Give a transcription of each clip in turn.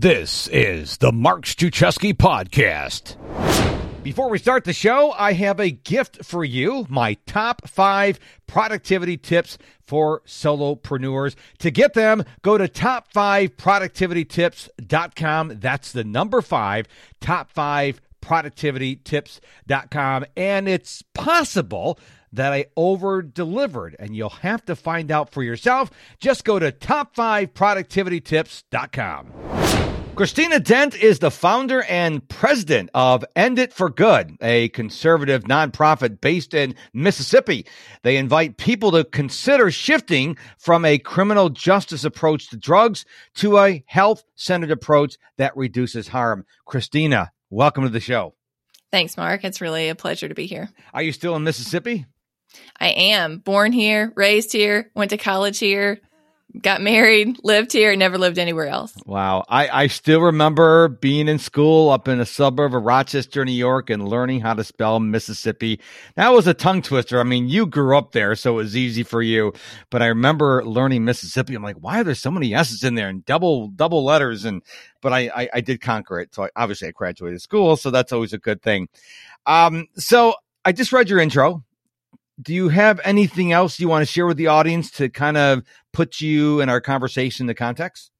This is the Mark Struczewski Podcast. Before we start the show, I have a gift for you my top five productivity tips for solopreneurs. To get them, go to top5productivitytips.com. That's the number five, top five productivitytips.com. And it's possible that I over delivered, and you'll have to find out for yourself. Just go to top5productivitytips.com. Christina Dent is the founder and president of End It for Good, a conservative nonprofit based in Mississippi. They invite people to consider shifting from a criminal justice approach to drugs to a health centered approach that reduces harm. Christina, welcome to the show. Thanks, Mark. It's really a pleasure to be here. Are you still in Mississippi? I am born here, raised here, went to college here, got married, lived here, never lived anywhere else. Wow. I, I still remember being in school up in a suburb of Rochester, New York, and learning how to spell Mississippi. That was a tongue twister. I mean, you grew up there, so it was easy for you. But I remember learning Mississippi. I'm like, why are there so many S's in there and double double letters? And but I, I, I did conquer it. So I, obviously I graduated school, so that's always a good thing. Um, so I just read your intro do you have anything else you want to share with the audience to kind of put you and our conversation into context?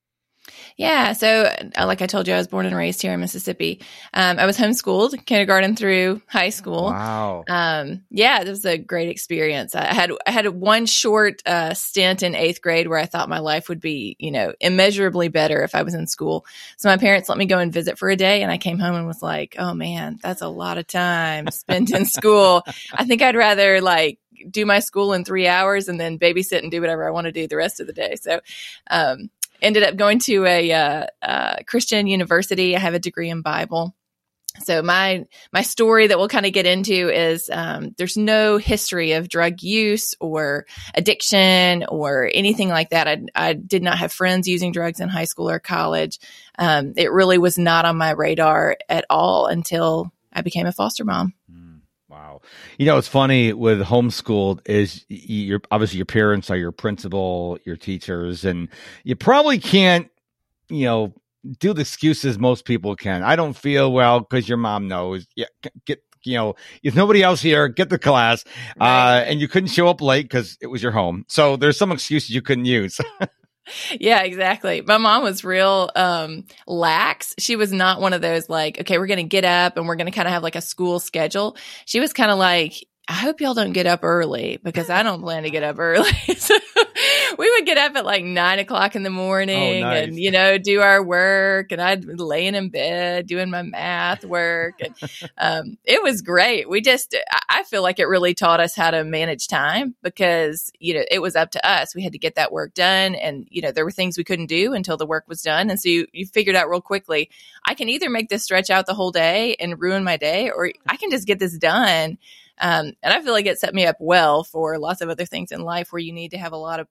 Yeah. So, uh, like I told you, I was born and raised here in Mississippi. Um, I was homeschooled kindergarten through high school. Wow. Um, yeah, it was a great experience. I had I had one short uh, stint in eighth grade where I thought my life would be, you know, immeasurably better if I was in school. So my parents let me go and visit for a day, and I came home and was like, "Oh man, that's a lot of time spent in school. I think I'd rather like do my school in three hours and then babysit and do whatever I want to do the rest of the day. So, um, ended up going to a uh, uh, Christian university. I have a degree in Bible. So my my story that we'll kind of get into is um, there's no history of drug use or addiction or anything like that. I, I did not have friends using drugs in high school or college. Um, it really was not on my radar at all until I became a foster mom. You know, it's funny with homeschooled is your obviously your parents are your principal, your teachers, and you probably can't, you know, do the excuses most people can. I don't feel well because your mom knows. Yeah, get you know, if nobody else here, get the class. Right. Uh, and you couldn't show up late because it was your home. So there's some excuses you couldn't use. yeah, exactly. My mom was real um lax. She was not one of those like, okay, we're going to get up and we're going to kind of have like a school schedule. She was kind of like, I hope y'all don't get up early because I don't plan to get up early. so we would get up at like nine o'clock in the morning oh, nice. and, you know, do our work. And I'd be laying in bed doing my math work. And um, it was great. We just, I feel like it really taught us how to manage time because, you know, it was up to us. We had to get that work done. And, you know, there were things we couldn't do until the work was done. And so you, you figured out real quickly, I can either make this stretch out the whole day and ruin my day, or I can just get this done um, and I feel like it set me up well for lots of other things in life where you need to have a lot of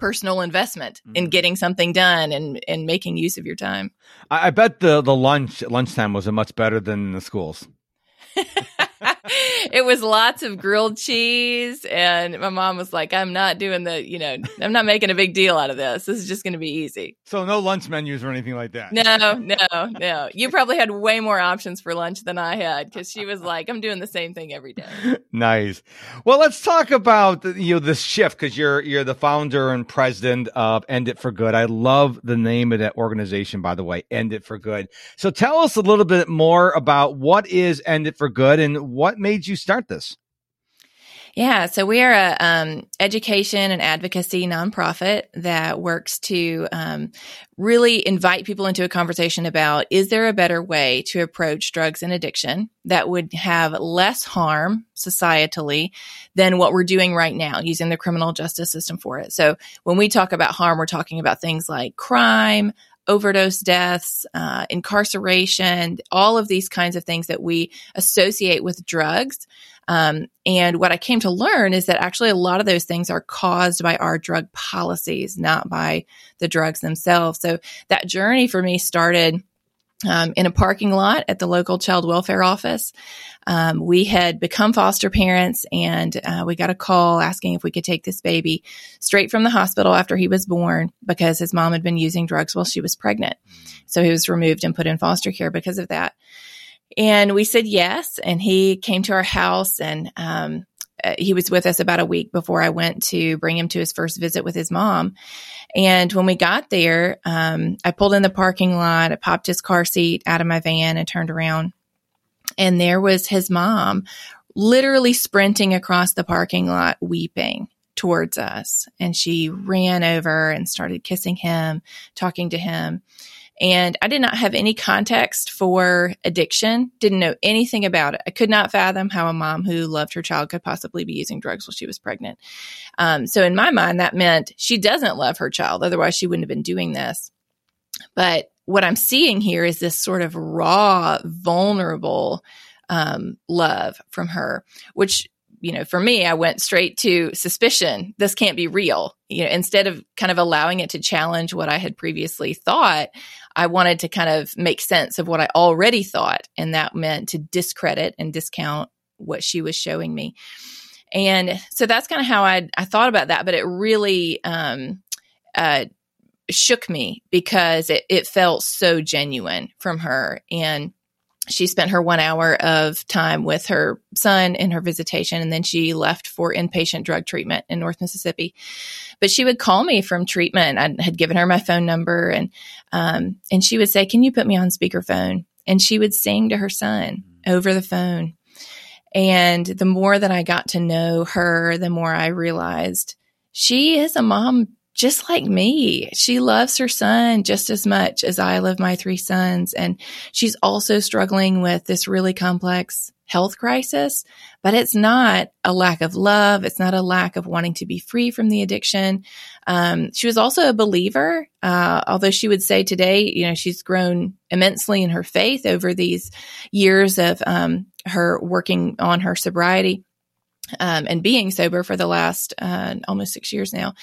personal investment in mm. getting something done and, and making use of your time. I, I bet the, the lunch lunchtime was much better than the schools. it was lots of grilled cheese. And my mom was like, I'm not doing the, you know, I'm not making a big deal out of this. This is just going to be easy. So no lunch menus or anything like that. No, no, no. You probably had way more options for lunch than I had because she was like, I'm doing the same thing every day. nice. Well, let's talk about, you know, this shift because you're, you're the founder and president of End It for Good. I love the name of that organization, by the way, End It for Good. So tell us a little bit more about what is End It for Good and what made you start this? Yeah, so we are a um, education and advocacy nonprofit that works to um, really invite people into a conversation about is there a better way to approach drugs and addiction that would have less harm societally than what we're doing right now using the criminal justice system for it. So when we talk about harm, we're talking about things like crime, overdose deaths, uh, incarceration, all of these kinds of things that we associate with drugs. Um, and what I came to learn is that actually a lot of those things are caused by our drug policies, not by the drugs themselves. So that journey for me started um, in a parking lot at the local child welfare office. Um, we had become foster parents and uh, we got a call asking if we could take this baby straight from the hospital after he was born because his mom had been using drugs while she was pregnant. So he was removed and put in foster care because of that. And we said yes. And he came to our house and um, uh, he was with us about a week before I went to bring him to his first visit with his mom. And when we got there, um, I pulled in the parking lot, I popped his car seat out of my van and turned around. And there was his mom literally sprinting across the parking lot, weeping towards us. And she ran over and started kissing him, talking to him. And I did not have any context for addiction, didn't know anything about it. I could not fathom how a mom who loved her child could possibly be using drugs while she was pregnant. Um, so in my mind, that meant she doesn't love her child. Otherwise, she wouldn't have been doing this. But what I'm seeing here is this sort of raw, vulnerable um, love from her, which you know, for me, I went straight to suspicion. This can't be real. You know, instead of kind of allowing it to challenge what I had previously thought, I wanted to kind of make sense of what I already thought. And that meant to discredit and discount what she was showing me. And so that's kind of how I, I thought about that. But it really, um, uh, shook me because it, it felt so genuine from her. And she spent her one hour of time with her son in her visitation and then she left for inpatient drug treatment in north mississippi. But she would call me from treatment. I had given her my phone number and um, and she would say can you put me on speakerphone? And she would sing to her son over the phone. And the more that i got to know her the more i realized she is a mom just like me. She loves her son just as much as I love my three sons. And she's also struggling with this really complex health crisis, but it's not a lack of love. It's not a lack of wanting to be free from the addiction. Um, she was also a believer, uh, although she would say today, you know, she's grown immensely in her faith over these years of um, her working on her sobriety um, and being sober for the last uh, almost six years now.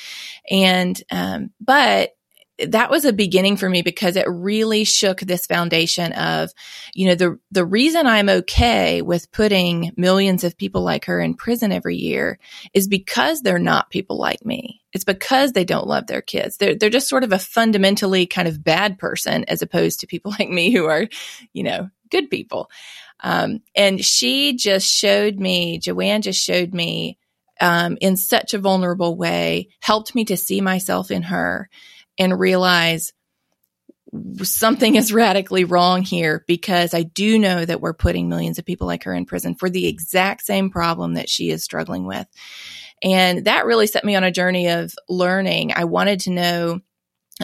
And, um, but that was a beginning for me because it really shook this foundation of, you know, the, the reason I'm okay with putting millions of people like her in prison every year is because they're not people like me. It's because they don't love their kids. They're, they're just sort of a fundamentally kind of bad person as opposed to people like me who are, you know, good people. Um, and she just showed me, Joanne just showed me um, in such a vulnerable way, helped me to see myself in her and realize something is radically wrong here because I do know that we're putting millions of people like her in prison for the exact same problem that she is struggling with. And that really set me on a journey of learning. I wanted to know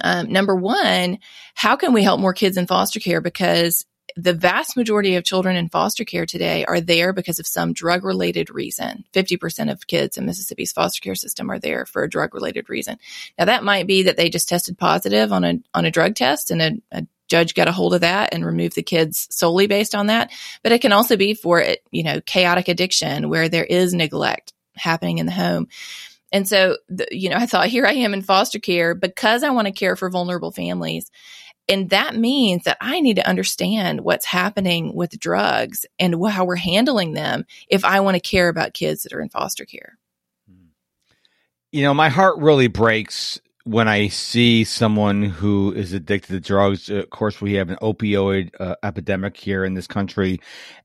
um, number one, how can we help more kids in foster care? Because the vast majority of children in foster care today are there because of some drug related reason. 50% of kids in Mississippi's foster care system are there for a drug related reason. Now that might be that they just tested positive on a, on a drug test and a, a judge got a hold of that and removed the kids solely based on that. But it can also be for, you know, chaotic addiction where there is neglect happening in the home. And so, you know, I thought here I am in foster care because I want to care for vulnerable families. And that means that I need to understand what's happening with drugs and how we're handling them if I want to care about kids that are in foster care. You know, my heart really breaks when I see someone who is addicted to drugs. Of course, we have an opioid uh, epidemic here in this country,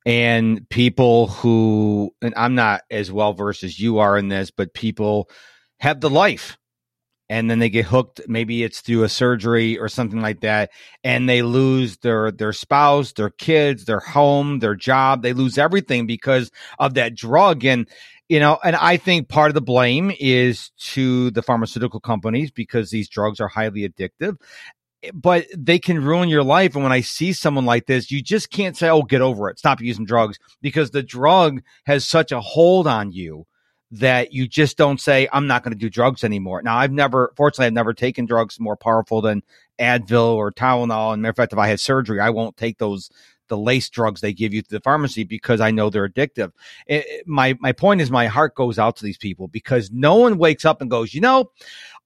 and people who, and I'm not as well versed as you are in this, but people have the life and then they get hooked maybe it's through a surgery or something like that and they lose their their spouse their kids their home their job. They lose everything because of that drug. And you know and i think part of the blame is to the pharmaceutical companies because these drugs are highly addictive. Eh, but they can ruin your life. And when i see someone like this you just can't say oh get over it. Stop using drugs because the drug has such a hold on you that you just don't say, I'm not going to do drugs anymore. Now, I've never, fortunately, I've never taken drugs more powerful than Advil or Tylenol. And matter of fact, if I had surgery, I won't take those, the lace drugs they give you to the pharmacy because I know they're addictive. It, my, my point is my heart goes out to these people because no one wakes up and goes, you know,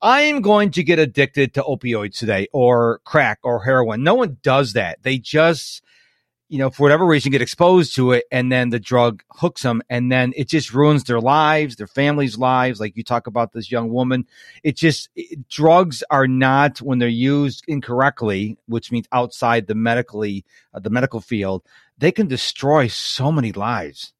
I'm going to get addicted to opioids today or crack or heroin. No one does that. They just, you know, for whatever reason, get exposed to it, and then the drug hooks them, and then it just ruins their lives, their families' lives. Like you talk about this young woman, it just it, drugs are not when they're used incorrectly, which means outside the medically uh, the medical field, they can destroy so many lives.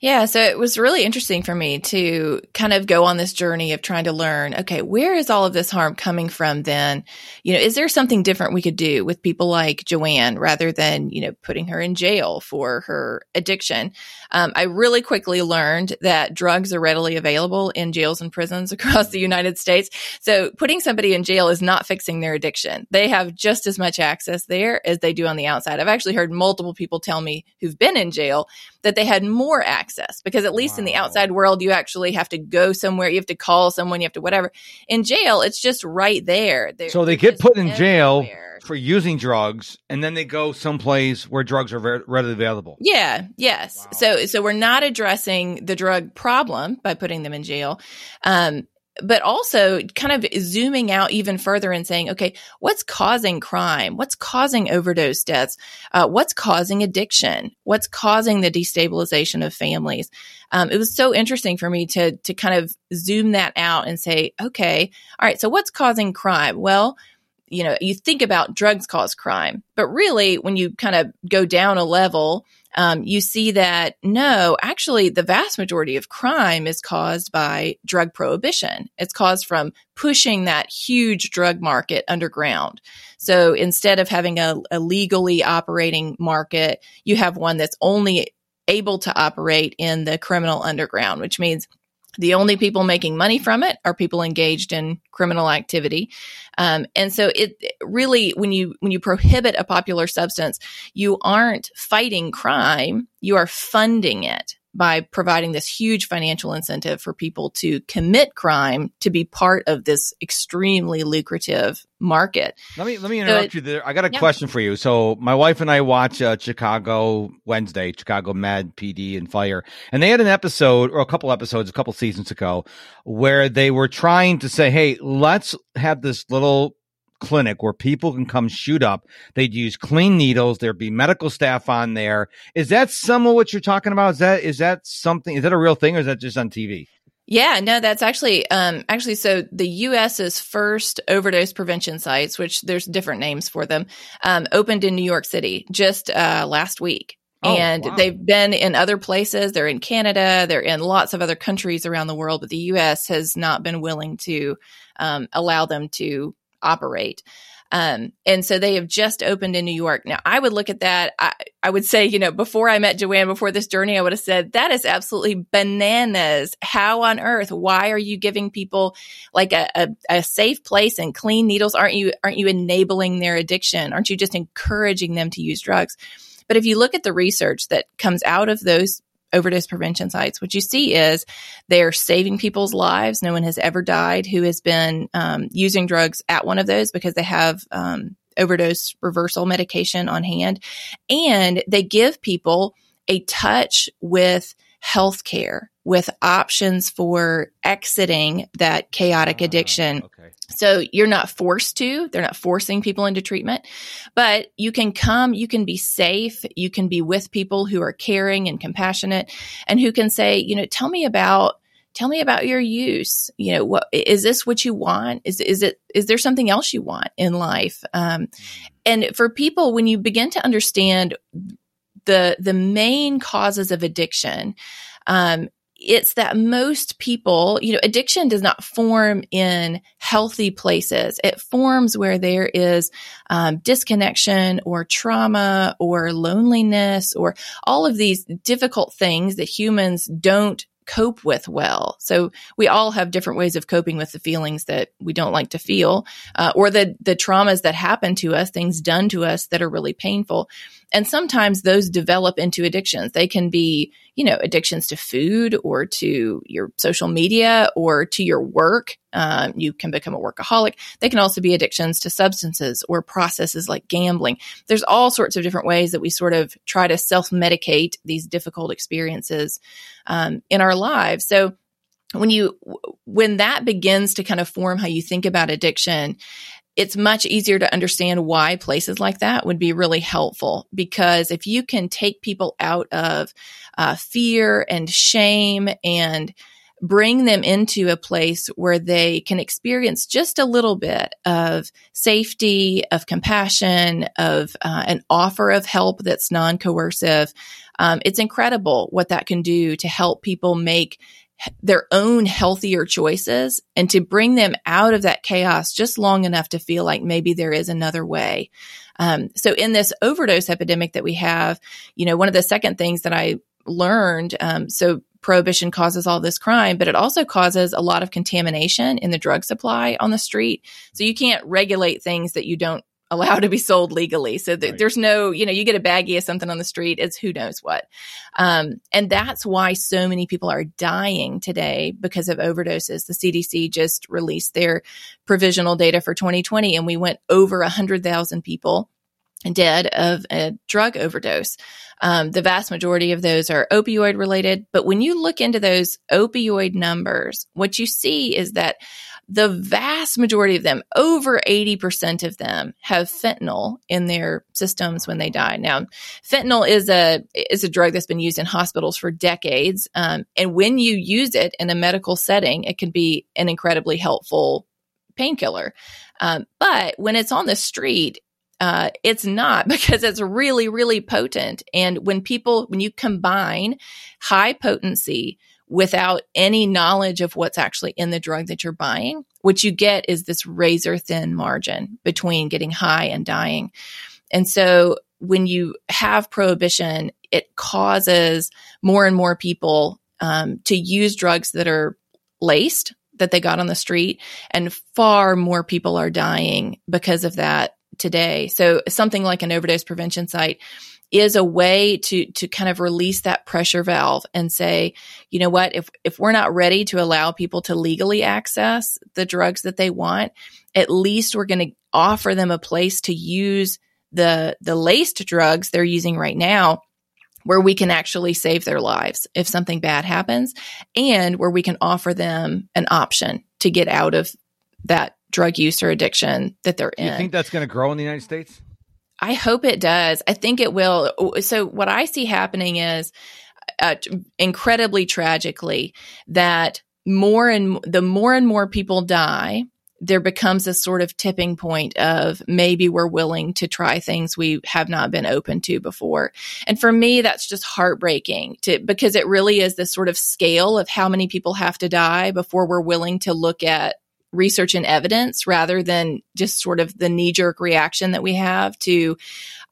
Yeah, so it was really interesting for me to kind of go on this journey of trying to learn, okay, where is all of this harm coming from then? You know, is there something different we could do with people like Joanne rather than, you know, putting her in jail for her addiction? Um, I really quickly learned that drugs are readily available in jails and prisons across the United States. So putting somebody in jail is not fixing their addiction. They have just as much access there as they do on the outside. I've actually heard multiple people tell me who've been in jail that they had more access because at least wow. in the outside world, you actually have to go somewhere, you have to call someone, you have to whatever. In jail, it's just right there. They're, so they get put in jail for using drugs, and then they go someplace where drugs are very readily available. Yeah. Yes. Wow. So so we're not addressing the drug problem by putting them in jail. Um, but also kind of zooming out even further and saying, okay, what's causing crime? What's causing overdose deaths? Uh, what's causing addiction? What's causing the destabilization of families? Um, it was so interesting for me to to kind of zoom that out and say, okay, all right, so what's causing crime? Well, you know, you think about drugs cause crime, but really, when you kind of go down a level um, you see that no, actually, the vast majority of crime is caused by drug prohibition. It's caused from pushing that huge drug market underground. So instead of having a, a legally operating market, you have one that's only able to operate in the criminal underground, which means the only people making money from it are people engaged in criminal activity. Um, and so it really, when you, when you prohibit a popular substance, you aren't fighting crime, you are funding it by providing this huge financial incentive for people to commit crime to be part of this extremely lucrative market. Let me let me interrupt so, you there. I got a yeah. question for you. So my wife and I watch uh, Chicago Wednesday, Chicago Med PD and Fire, and they had an episode or a couple episodes a couple seasons ago where they were trying to say, "Hey, let's have this little clinic where people can come shoot up. They'd use clean needles. There'd be medical staff on there. Is that some of what you're talking about? Is that is that something? Is that a real thing, or is that just on TV? Yeah, no, that's actually um actually so the US's first overdose prevention sites, which there's different names for them, um, opened in New York City just uh, last week. Oh, and wow. they've been in other places. They're in Canada. They're in lots of other countries around the world, but the U.S. has not been willing to um, allow them to operate. Um, and so they have just opened in New York. Now, I would look at that. I, I, would say, you know, before I met Joanne, before this journey, I would have said, that is absolutely bananas. How on earth? Why are you giving people like a, a, a safe place and clean needles? Aren't you, aren't you enabling their addiction? Aren't you just encouraging them to use drugs? But if you look at the research that comes out of those overdose prevention sites, what you see is they're saving people's lives. No one has ever died who has been um, using drugs at one of those because they have um, overdose reversal medication on hand. And they give people a touch with healthcare, with options for exiting that chaotic ah, addiction. okay. So you're not forced to, they're not forcing people into treatment, but you can come, you can be safe, you can be with people who are caring and compassionate and who can say, you know, tell me about tell me about your use you know what is this what you want is is it is there something else you want in life um, and for people when you begin to understand the the main causes of addiction um, it's that most people, you know, addiction does not form in healthy places. It forms where there is um, disconnection or trauma or loneliness or all of these difficult things that humans don't cope with well. So we all have different ways of coping with the feelings that we don't like to feel, uh, or the the traumas that happen to us, things done to us that are really painful. And sometimes those develop into addictions. They can be, you know, addictions to food or to your social media or to your work. Um, you can become a workaholic. They can also be addictions to substances or processes like gambling. There's all sorts of different ways that we sort of try to self medicate these difficult experiences um, in our lives. So when you when that begins to kind of form how you think about addiction it's much easier to understand why places like that would be really helpful because if you can take people out of uh, fear and shame and bring them into a place where they can experience just a little bit of safety, of compassion, of uh, an offer of help that's non coercive. Um, it's incredible what that can do to help people make their own healthier choices and to bring them out of that chaos just long enough to feel like maybe there is another way. Um, so in this overdose epidemic that we have, you know, one of the second things that I learned, um, so prohibition causes all this crime, but it also causes a lot of contamination in the drug supply on the street. So you can't regulate things that you don't allowed to be sold legally. So th- right. there's no, you know, you get a baggie of something on the street, it's who knows what. Um, and that's why so many people are dying today because of overdoses. The CDC just released their provisional data for 2020 and we went over 100,000 people dead of a drug overdose. Um, the vast majority of those are opioid related. But when you look into those opioid numbers, what you see is that the vast majority of them, over 80% of them have fentanyl in their systems when they die. Now, fentanyl is a, is a drug that's been used in hospitals for decades. Um, and when you use it in a medical setting, it can be an incredibly helpful painkiller. Um, but when it's on the street, uh, it's not because it's really, really potent. And when people, when you combine high potency without any knowledge of what's actually in the drug that you're buying, what you get is this razor thin margin between getting high and dying. And so when you have prohibition, it causes more and more people um, to use drugs that are laced that they got on the street, and far more people are dying because of that today. So something like an overdose prevention site is a way to to kind of release that pressure valve and say, you know what, if if we're not ready to allow people to legally access the drugs that they want, at least we're going to offer them a place to use the the laced drugs they're using right now where we can actually save their lives if something bad happens and where we can offer them an option to get out of that drug use or addiction that they're in. You think that's going to grow in the United States? I hope it does. I think it will. So what I see happening is uh, incredibly tragically that more and the more and more people die, there becomes a sort of tipping point of maybe we're willing to try things we have not been open to before. And for me, that's just heartbreaking to, because it really is this sort of scale of how many people have to die before we're willing to look at research and evidence rather than just sort of the knee jerk reaction that we have to,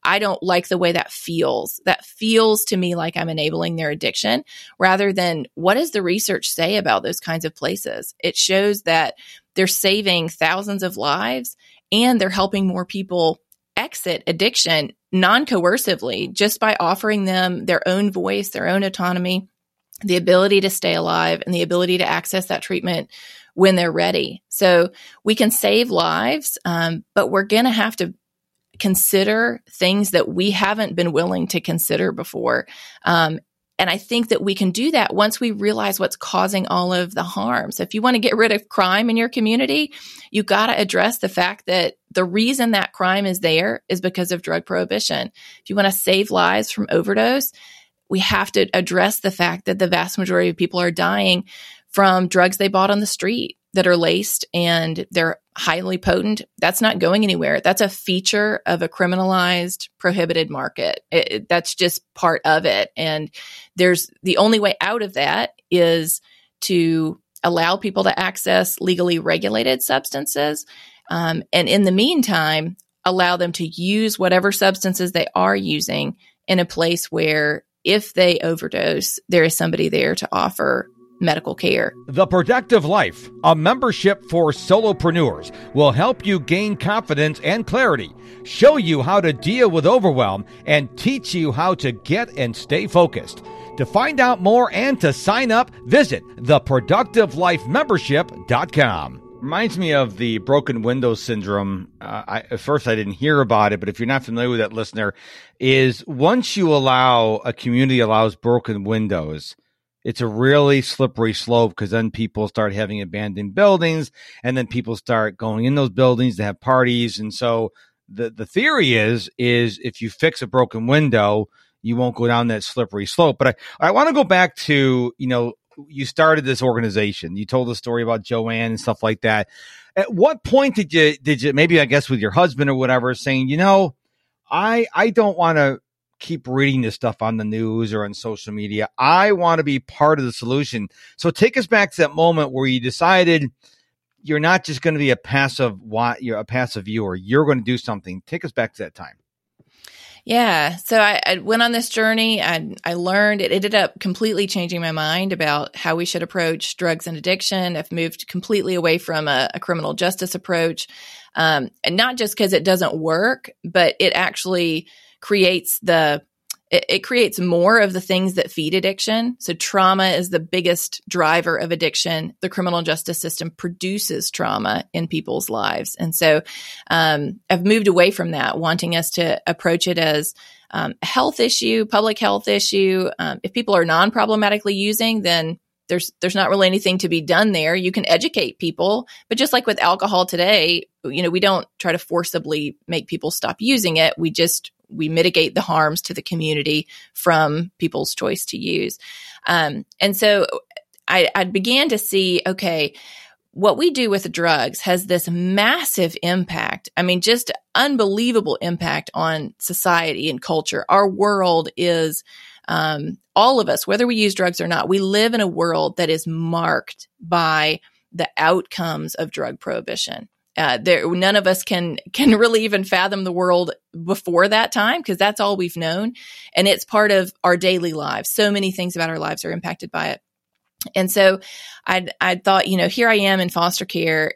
I don't like the way that feels. That feels to me like I'm enabling their addiction rather than what does the research say about those kinds of places? It shows that they're saving thousands of lives and they're helping more people exit addiction non coercively just by offering them their own voice, their own autonomy, the ability to stay alive, and the ability to access that treatment when they're ready. So we can save lives, um, but we're going to have to consider things that we haven't been willing to consider before. Um, and I think that we can do that once we realize what's causing all of the harm. So if you want to get rid of crime in your community, you got to address the fact that the reason that crime is there is because of drug prohibition. If you want to save lives from overdose, we have to address the fact that the vast majority of people are dying from drugs they bought on the street that are laced and they're highly potent. That's not going anywhere. That's a feature of a criminalized, prohibited market. It, it, that's just part of it. And there's the only way out of that is to allow people to access legally regulated substances. Um, and in the meantime, allow them to use whatever substances they are using in a place where if they overdose, there is somebody there to offer medical care. The Productive Life, a membership for solopreneurs, will help you gain confidence and clarity, show you how to deal with overwhelm, and teach you how to get and stay focused. To find out more and to sign up, visit theproductivelifemembership.com. Reminds me of the broken window syndrome. Uh, I, at first, I didn't hear about it, but if you're not familiar with that, listener, is once you allow a community allows broken windows, it's a really slippery slope because then people start having abandoned buildings and then people start going in those buildings to have parties. And so the, the theory is, is if you fix a broken window, you won't go down that slippery slope. But I, I want to go back to, you know, you started this organization. You told the story about Joanne and stuff like that. At what point did you, did you, maybe I guess with your husband or whatever, saying, you know, I, I don't want to keep reading this stuff on the news or on social media. I want to be part of the solution. So take us back to that moment where you decided you're not just going to be a passive you're a passive viewer. You're going to do something. Take us back to that time. Yeah. So I, I, went on this journey. I, I learned it ended up completely changing my mind about how we should approach drugs and addiction. I've moved completely away from a, a criminal justice approach. Um, and not just because it doesn't work, but it actually creates the it, creates more of the things that feed addiction. So trauma is the biggest driver of addiction. The criminal justice system produces trauma in people's lives. And so um, I've moved away from that, wanting us to approach it as um, a health issue, public health issue. Um, if people are non-problematically using, then there's there's not really anything to be done there. You can educate people, but just like with alcohol today, you know, we don't try to forcibly make people stop using it. We just we mitigate the harms to the community from people's choice to use. Um, and so I, I began to see, okay, what we do with drugs has this massive impact. I mean, just unbelievable impact on society and culture. Our world is um, all of us, whether we use drugs or not, we live in a world that is marked by the outcomes of drug prohibition. Uh, there, none of us can can really even fathom the world before that time because that's all we've known, and it's part of our daily lives. So many things about our lives are impacted by it. And so, I I thought, you know, here I am in foster care,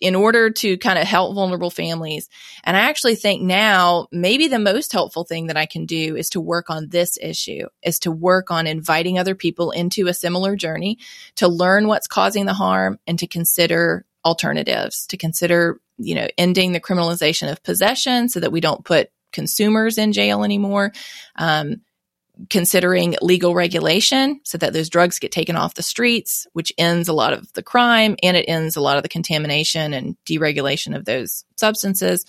in order to kind of help vulnerable families. And I actually think now maybe the most helpful thing that I can do is to work on this issue, is to work on inviting other people into a similar journey to learn what's causing the harm and to consider alternatives, to consider, you know, ending the criminalization of possession so that we don't put consumers in jail anymore. Um, considering legal regulation so that those drugs get taken off the streets, which ends a lot of the crime and it ends a lot of the contamination and deregulation of those substances.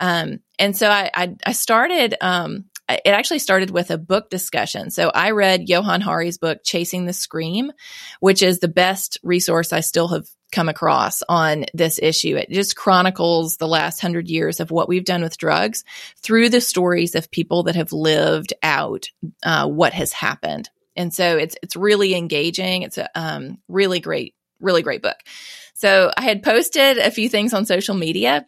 Um, and so I, I, I started, um, it actually started with a book discussion. So I read Johann Hari's book, Chasing the Scream, which is the best resource I still have come across on this issue. It just chronicles the last hundred years of what we've done with drugs through the stories of people that have lived out uh, what has happened. And so it's it's really engaging. It's a um, really great, really great book. So I had posted a few things on social media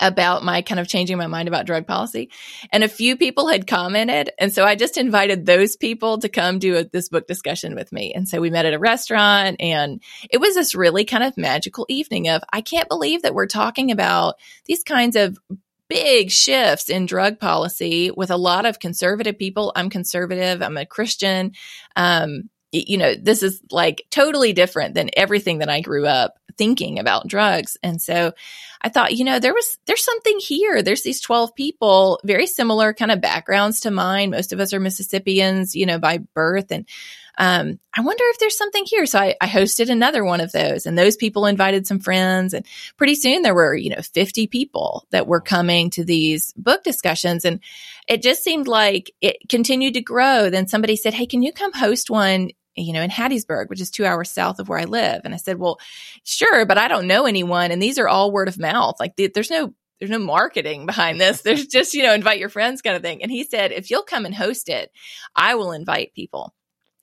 about my kind of changing my mind about drug policy. And a few people had commented. And so I just invited those people to come do a, this book discussion with me. And so we met at a restaurant and it was this really kind of magical evening of, I can't believe that we're talking about these kinds of big shifts in drug policy with a lot of conservative people. I'm conservative. I'm a Christian. Um, you know, this is like totally different than everything that I grew up thinking about drugs. And so I thought, you know, there was, there's something here. There's these 12 people, very similar kind of backgrounds to mine. Most of us are Mississippians, you know, by birth. And, um, I wonder if there's something here. So I, I hosted another one of those and those people invited some friends and pretty soon there were, you know, 50 people that were coming to these book discussions. And it just seemed like it continued to grow. Then somebody said, Hey, can you come host one you know, in Hattiesburg, which is two hours south of where I live. And I said, well, sure, but I don't know anyone. And these are all word of mouth. Like there's no, there's no marketing behind this. There's just, you know, invite your friends kind of thing. And he said, if you'll come and host it, I will invite people.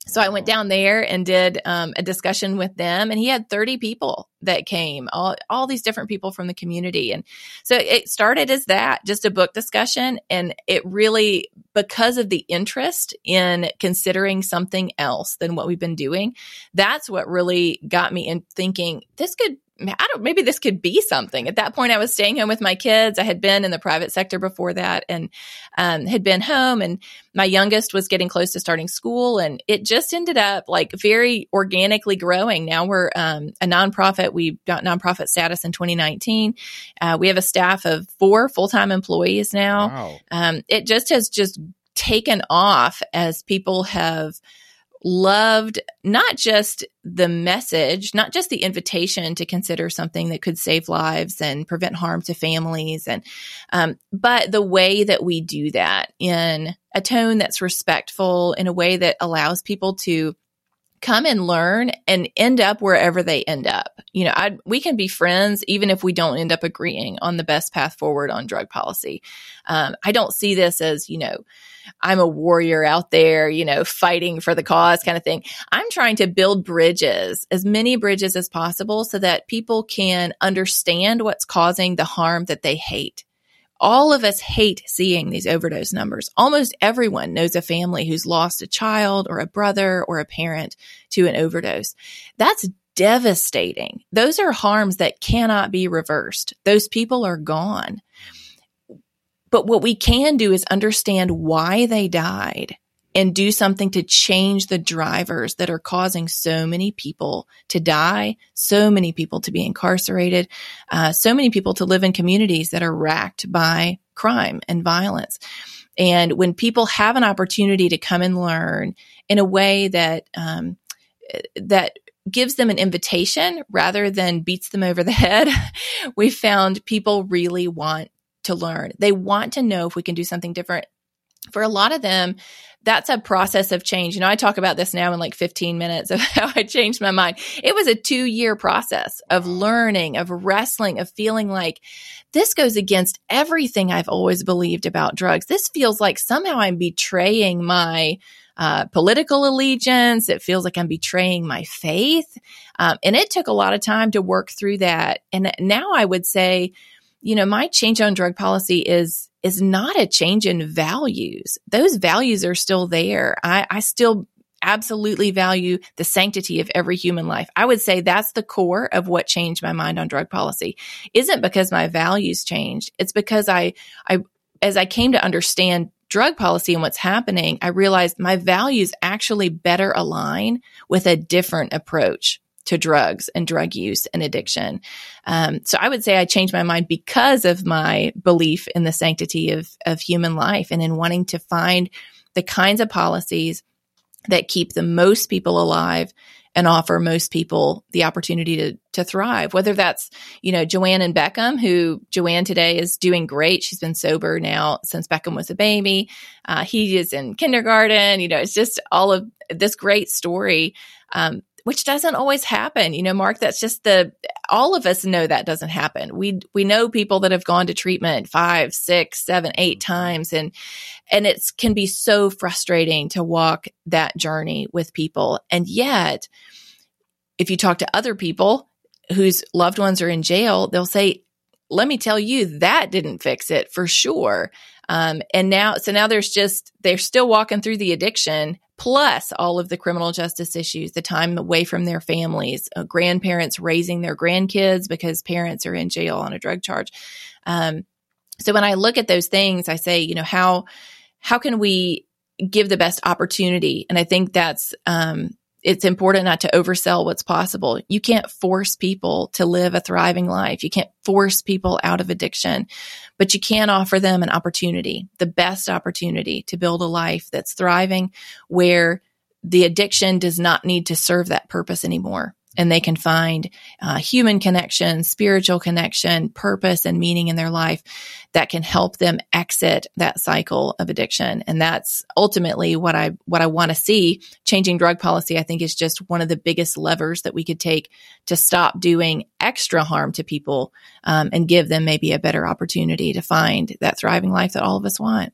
So I went down there and did um, a discussion with them, and he had 30 people that came, all, all these different people from the community. And so it started as that, just a book discussion. And it really, because of the interest in considering something else than what we've been doing, that's what really got me in thinking this could I don't, maybe this could be something. At that point, I was staying home with my kids. I had been in the private sector before that and um, had been home. And my youngest was getting close to starting school. And it just ended up like very organically growing. Now we're um, a nonprofit. We got nonprofit status in 2019. Uh, we have a staff of four full time employees now. Wow. Um, it just has just taken off as people have loved not just the message, not just the invitation to consider something that could save lives and prevent harm to families, and um, but the way that we do that in a tone that's respectful, in a way that allows people to come and learn and end up wherever they end up. You know, I, we can be friends even if we don't end up agreeing on the best path forward on drug policy. Um, I don't see this as, you know, I'm a warrior out there, you know, fighting for the cause kind of thing. I'm trying to build bridges, as many bridges as possible so that people can understand what's causing the harm that they hate all of us hate seeing these overdose numbers. Almost everyone knows a family who's lost a child or a brother or a parent to an overdose. That's devastating. Those are harms that cannot be reversed. Those people are gone. But what we can do is understand why they died and do something to change the drivers that are causing so many people to die, so many people to be incarcerated, uh, so many people to live in communities that are racked by crime and violence. And when people have an opportunity to come and learn in a way that um, that gives them an invitation rather than beats them over the head, we found people really want to learn. They want to know if we can do something different. For a lot of them, that's a process of change. You know, I talk about this now in like 15 minutes of how I changed my mind. It was a two year process of learning, of wrestling, of feeling like this goes against everything I've always believed about drugs. This feels like somehow I'm betraying my uh, political allegiance. It feels like I'm betraying my faith. Um, and it took a lot of time to work through that. And now I would say, you know, my change on drug policy is is not a change in values. Those values are still there. I, I still absolutely value the sanctity of every human life. I would say that's the core of what changed my mind on drug policy. Isn't because my values changed. It's because I, I, as I came to understand drug policy and what's happening, I realized my values actually better align with a different approach to drugs and drug use and addiction. Um, so I would say I changed my mind because of my belief in the sanctity of, of human life and in wanting to find the kinds of policies that keep the most people alive and offer most people the opportunity to to thrive. Whether that's you know Joanne and Beckham, who Joanne today is doing great. She's been sober now since Beckham was a baby. Uh, he is in kindergarten. You know, it's just all of this great story. Um, which doesn't always happen. You know, Mark, that's just the, all of us know that doesn't happen. We, we know people that have gone to treatment five, six, seven, eight times and, and it can be so frustrating to walk that journey with people. And yet, if you talk to other people whose loved ones are in jail, they'll say, let me tell you, that didn't fix it for sure. Um, and now, so now there's just, they're still walking through the addiction plus all of the criminal justice issues, the time away from their families, uh, grandparents raising their grandkids because parents are in jail on a drug charge. Um, so when I look at those things, I say, you know, how, how can we give the best opportunity? And I think that's, um, it's important not to oversell what's possible. You can't force people to live a thriving life. You can't force people out of addiction, but you can offer them an opportunity, the best opportunity to build a life that's thriving where the addiction does not need to serve that purpose anymore and they can find uh, human connection, spiritual connection, purpose, and meaning in their life that can help them exit that cycle of addiction. And that's ultimately what I what I want to see. Changing drug policy, I think, is just one of the biggest levers that we could take to stop doing extra harm to people um, and give them maybe a better opportunity to find that thriving life that all of us want.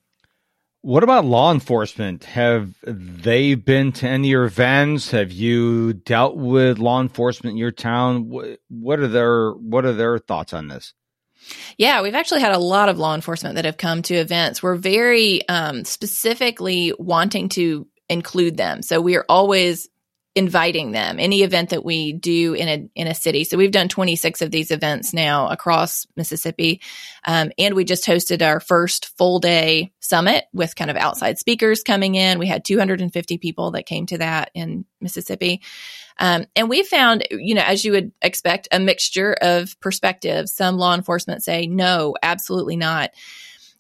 What about law enforcement? Have they been to any of your events? Have you dealt with law enforcement in your town? What are their What are their thoughts on this? Yeah, we've actually had a lot of law enforcement that have come to events. We're very um, specifically wanting to include them. So we are always inviting them any event that we do in a in a city. So we've done 26 of these events now across mississippi. Um, and we just hosted our first full day summit with kind of outside speakers coming in. We had 250 people that came to that in mississippi. Um, and we found you know as you would expect a mixture of perspectives. Some law enforcement say no absolutely not.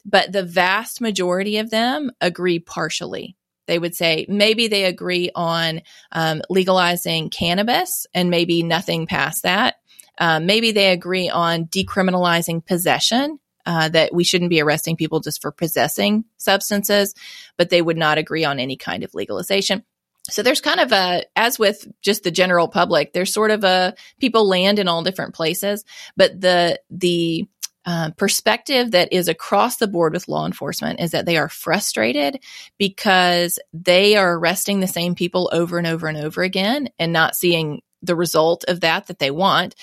But the vast majority of them agree partially They would say maybe they agree on um, legalizing cannabis and maybe nothing past that. Um, maybe they agree on decriminalizing possession, uh, that we shouldn't be arresting people just for possessing substances, but they would not agree on any kind of legalization. So there's kind of a, as with just the general public, there's sort of a, people land in all different places, but the, the, uh, perspective that is across the board with law enforcement is that they are frustrated because they are arresting the same people over and over and over again and not seeing the result of that that they want.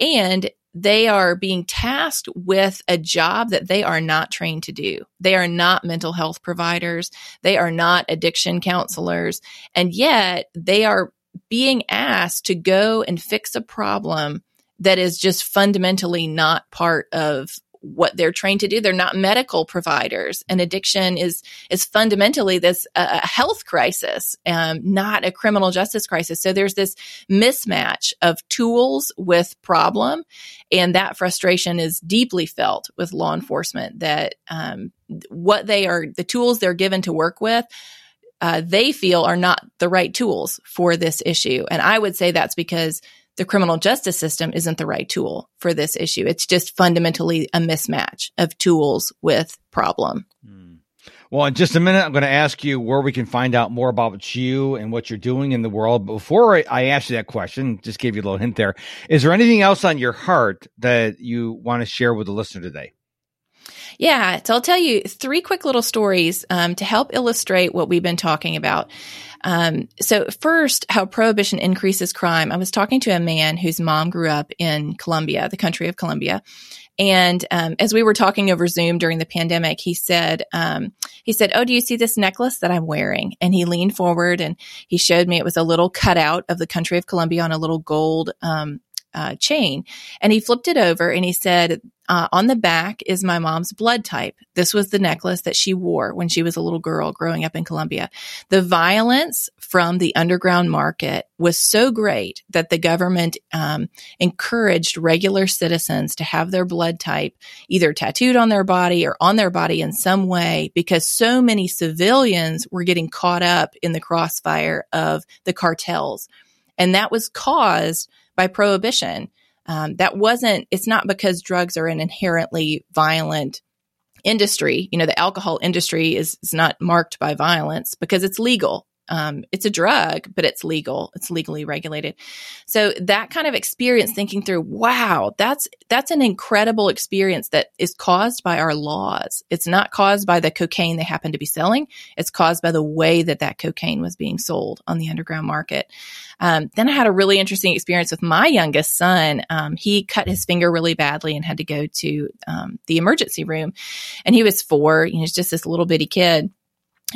And they are being tasked with a job that they are not trained to do. They are not mental health providers. They are not addiction counselors. And yet they are being asked to go and fix a problem that is just fundamentally not part of what they're trained to do. They're not medical providers, and addiction is is fundamentally this uh, a health crisis, um, not a criminal justice crisis. So there's this mismatch of tools with problem, and that frustration is deeply felt with law enforcement. That um, what they are, the tools they're given to work with. Uh, they feel are not the right tools for this issue. And I would say that's because the criminal justice system isn't the right tool for this issue. It's just fundamentally a mismatch of tools with problem. Hmm. Well, in just a minute, I'm going to ask you where we can find out more about you and what you're doing in the world. Before I ask you that question, just gave you a little hint there. Is there anything else on your heart that you want to share with the listener today? Yeah, so I'll tell you three quick little stories um, to help illustrate what we've been talking about. Um, so first, how prohibition increases crime. I was talking to a man whose mom grew up in Colombia, the country of Colombia. And um, as we were talking over Zoom during the pandemic, he said, um, he said, "Oh, do you see this necklace that I'm wearing?" And he leaned forward and he showed me it was a little cutout of the country of Colombia on a little gold um, uh, chain. And he flipped it over and he said, uh, on the back is my mom's blood type. This was the necklace that she wore when she was a little girl growing up in Colombia. The violence from the underground market was so great that the government um, encouraged regular citizens to have their blood type either tattooed on their body or on their body in some way because so many civilians were getting caught up in the crossfire of the cartels. And that was caused by prohibition. Um, that wasn't, it's not because drugs are an inherently violent industry. You know, the alcohol industry is, is not marked by violence because it's legal um, it's a drug, but it's legal. It's legally regulated. So that kind of experience, thinking through, wow, that's that's an incredible experience that is caused by our laws. It's not caused by the cocaine they happen to be selling. It's caused by the way that that cocaine was being sold on the underground market. Um, then I had a really interesting experience with my youngest son. Um, he cut his finger really badly and had to go to um, the emergency room, and he was four. You know, just this little bitty kid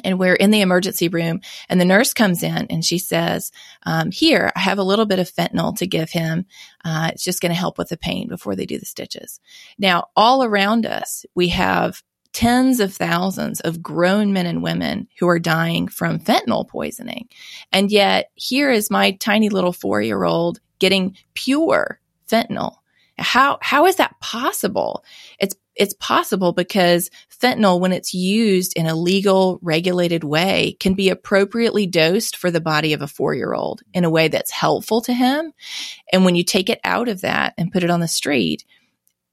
and we're in the emergency room and the nurse comes in and she says um, here i have a little bit of fentanyl to give him. Uh, it's just going to help with the pain before they do the stitches. Now all around us we have tens of thousands of grown men and women who are dying from fentanyl poisoning. And yet here is my tiny little four year old getting pure fentanyl. How how is that possible? It's it's possible because fentanyl, when it's used in a legal, regulated way, can be appropriately dosed for the body of a four year old in a way that's helpful to him. And when you take it out of that and put it on the street,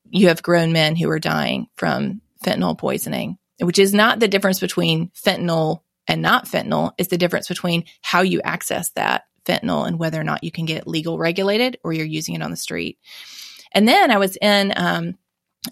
you have grown men who are dying from fentanyl poisoning, which is not the difference between fentanyl and not fentanyl, it's the difference between how you access that fentanyl and whether or not you can get legal regulated or you're using it on the street. And then I was in um,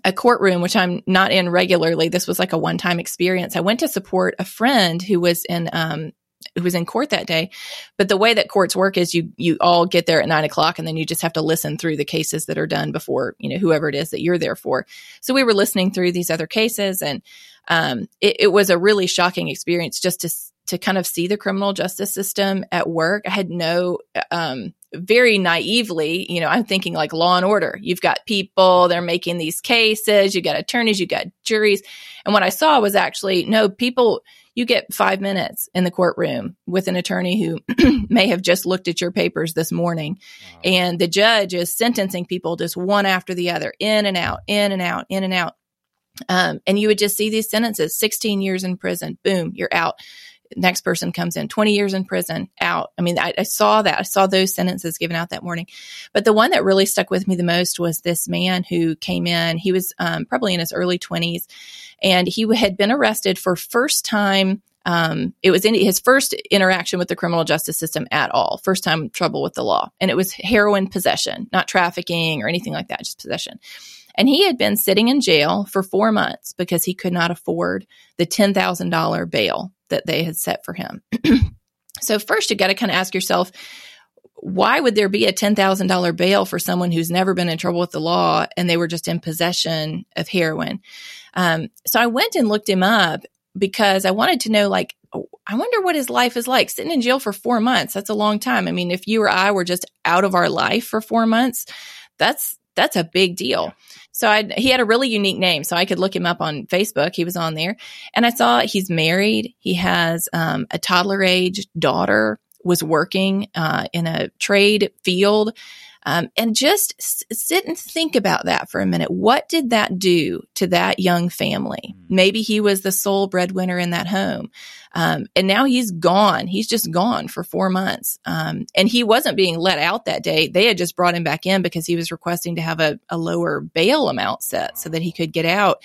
a courtroom, which I'm not in regularly. This was like a one time experience. I went to support a friend who was in, um, who was in court that day. But the way that courts work is you, you all get there at nine o'clock and then you just have to listen through the cases that are done before, you know, whoever it is that you're there for. So we were listening through these other cases and, um, it, it was a really shocking experience just to, to kind of see the criminal justice system at work. I had no, um, very naively, you know, I'm thinking like law and order. You've got people, they're making these cases, you got attorneys, you got juries. And what I saw was actually, no, people, you get five minutes in the courtroom with an attorney who may have just looked at your papers this morning. Wow. And the judge is sentencing people just one after the other, in and out, in and out, in and out. Um, and you would just see these sentences 16 years in prison, boom, you're out Next person comes in 20 years in prison, out. I mean, I, I saw that. I saw those sentences given out that morning. But the one that really stuck with me the most was this man who came in. He was um, probably in his early 20s and he had been arrested for first time um, it was in his first interaction with the criminal justice system at all, first time trouble with the law. And it was heroin possession, not trafficking or anything like that, just possession. And he had been sitting in jail for four months because he could not afford the $10,000 bail that they had set for him. so, first, you've got to kind of ask yourself, why would there be a $10,000 bail for someone who's never been in trouble with the law and they were just in possession of heroin? Um, so I went and looked him up because I wanted to know, like, I wonder what his life is like. Sitting in jail for four months, that's a long time. I mean, if you or I were just out of our life for four months, that's that's a big deal. So I, he had a really unique name, so I could look him up on Facebook. He was on there, and I saw he's married. He has um, a toddler age daughter. Was working uh, in a trade field. Um, and just s- sit and think about that for a minute. What did that do to that young family? Hmm. Maybe he was the sole breadwinner in that home. Um, and now he's gone. He's just gone for four months. Um, and he wasn't being let out that day. They had just brought him back in because he was requesting to have a, a lower bail amount set so that he could get out.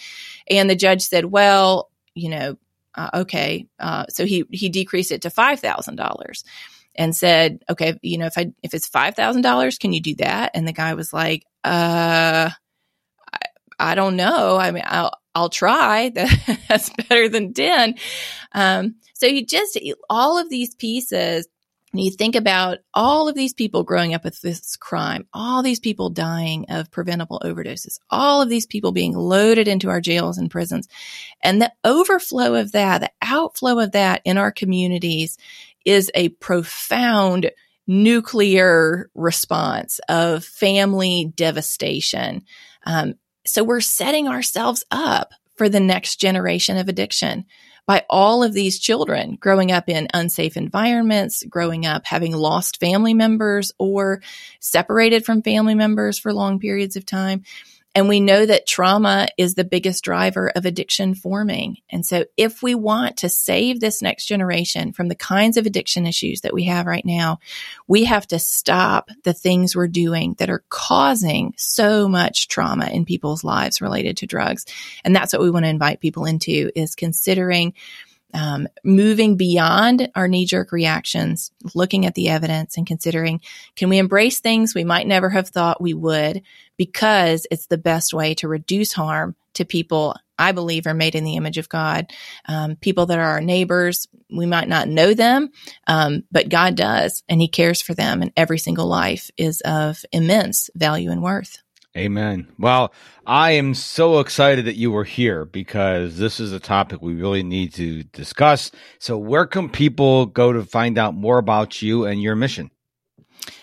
And the judge said, well, you know, uh, okay. Uh, so he, he decreased it to $5,000 and said, okay, you know, if I, if it's $5,000, can you do that? And the guy was like, uh, I, I don't know. I mean, I'll, I'll try. That's better than 10. Um, so you just, all of these pieces, and you think about all of these people growing up with this crime, all these people dying of preventable overdoses, all of these people being loaded into our jails and prisons, and the overflow of that, the outflow of that in our communities is a profound nuclear response of family devastation. Um, so we're setting ourselves up for the next generation of addiction by all of these children growing up in unsafe environments, growing up having lost family members or separated from family members for long periods of time. And we know that trauma is the biggest driver of addiction forming. And so if we want to save this next generation from the kinds of addiction issues that we have right now, we have to stop the things we're doing that are causing so much trauma in people's lives related to drugs. And that's what we want to invite people into is considering um, moving beyond our knee jerk reactions, looking at the evidence and considering can we embrace things we might never have thought we would because it's the best way to reduce harm to people I believe are made in the image of God. Um, people that are our neighbors, we might not know them, um, but God does, and He cares for them, and every single life is of immense value and worth. Amen. Well, I am so excited that you were here because this is a topic we really need to discuss. So, where can people go to find out more about you and your mission?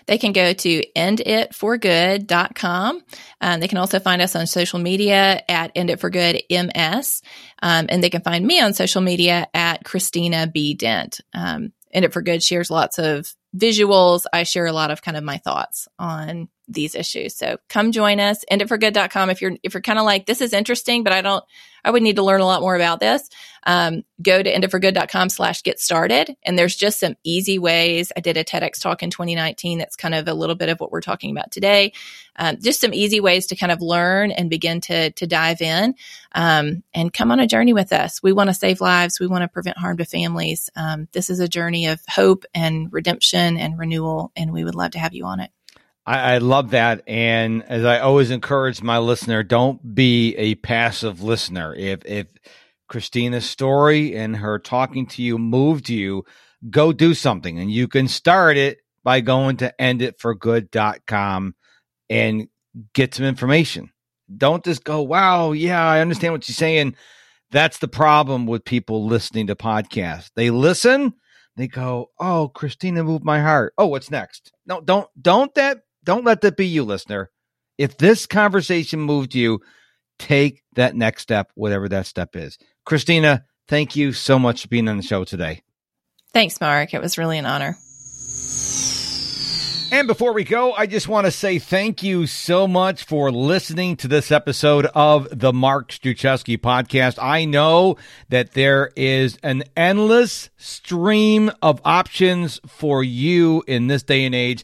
They can go to enditforgood.com. Um, they can also find us on social media at enditforgoodms. Um, and they can find me on social media at Christina B. Dent. Um, End It for Good shares lots of visuals. I share a lot of kind of my thoughts on these issues. So come join us, enditforgood.com. If you're, if you're kind of like, this is interesting, but I don't, I would need to learn a lot more about this. Um, go to enditforgood.com slash get started. And there's just some easy ways. I did a TEDx talk in 2019. That's kind of a little bit of what we're talking about today. Um, just some easy ways to kind of learn and begin to, to dive in, um, and come on a journey with us. We want to save lives. We want to prevent harm to families. Um, this is a journey of hope and redemption and renewal. And we would love to have you on it. I, I love that. And as I always encourage my listener, don't be a passive listener. If, if Christina's story and her talking to you moved you, go do something. And you can start it by going to enditforgood.com and get some information. Don't just go, wow, yeah, I understand what you're saying. That's the problem with people listening to podcasts. They listen, they go, oh, Christina moved my heart. Oh, what's next? No, don't, don't that don't let that be you, listener. If this conversation moved you, take that next step, whatever that step is. Christina, thank you so much for being on the show today. Thanks, Mark. It was really an honor. And before we go, I just want to say thank you so much for listening to this episode of the Mark Struczewski podcast. I know that there is an endless stream of options for you in this day and age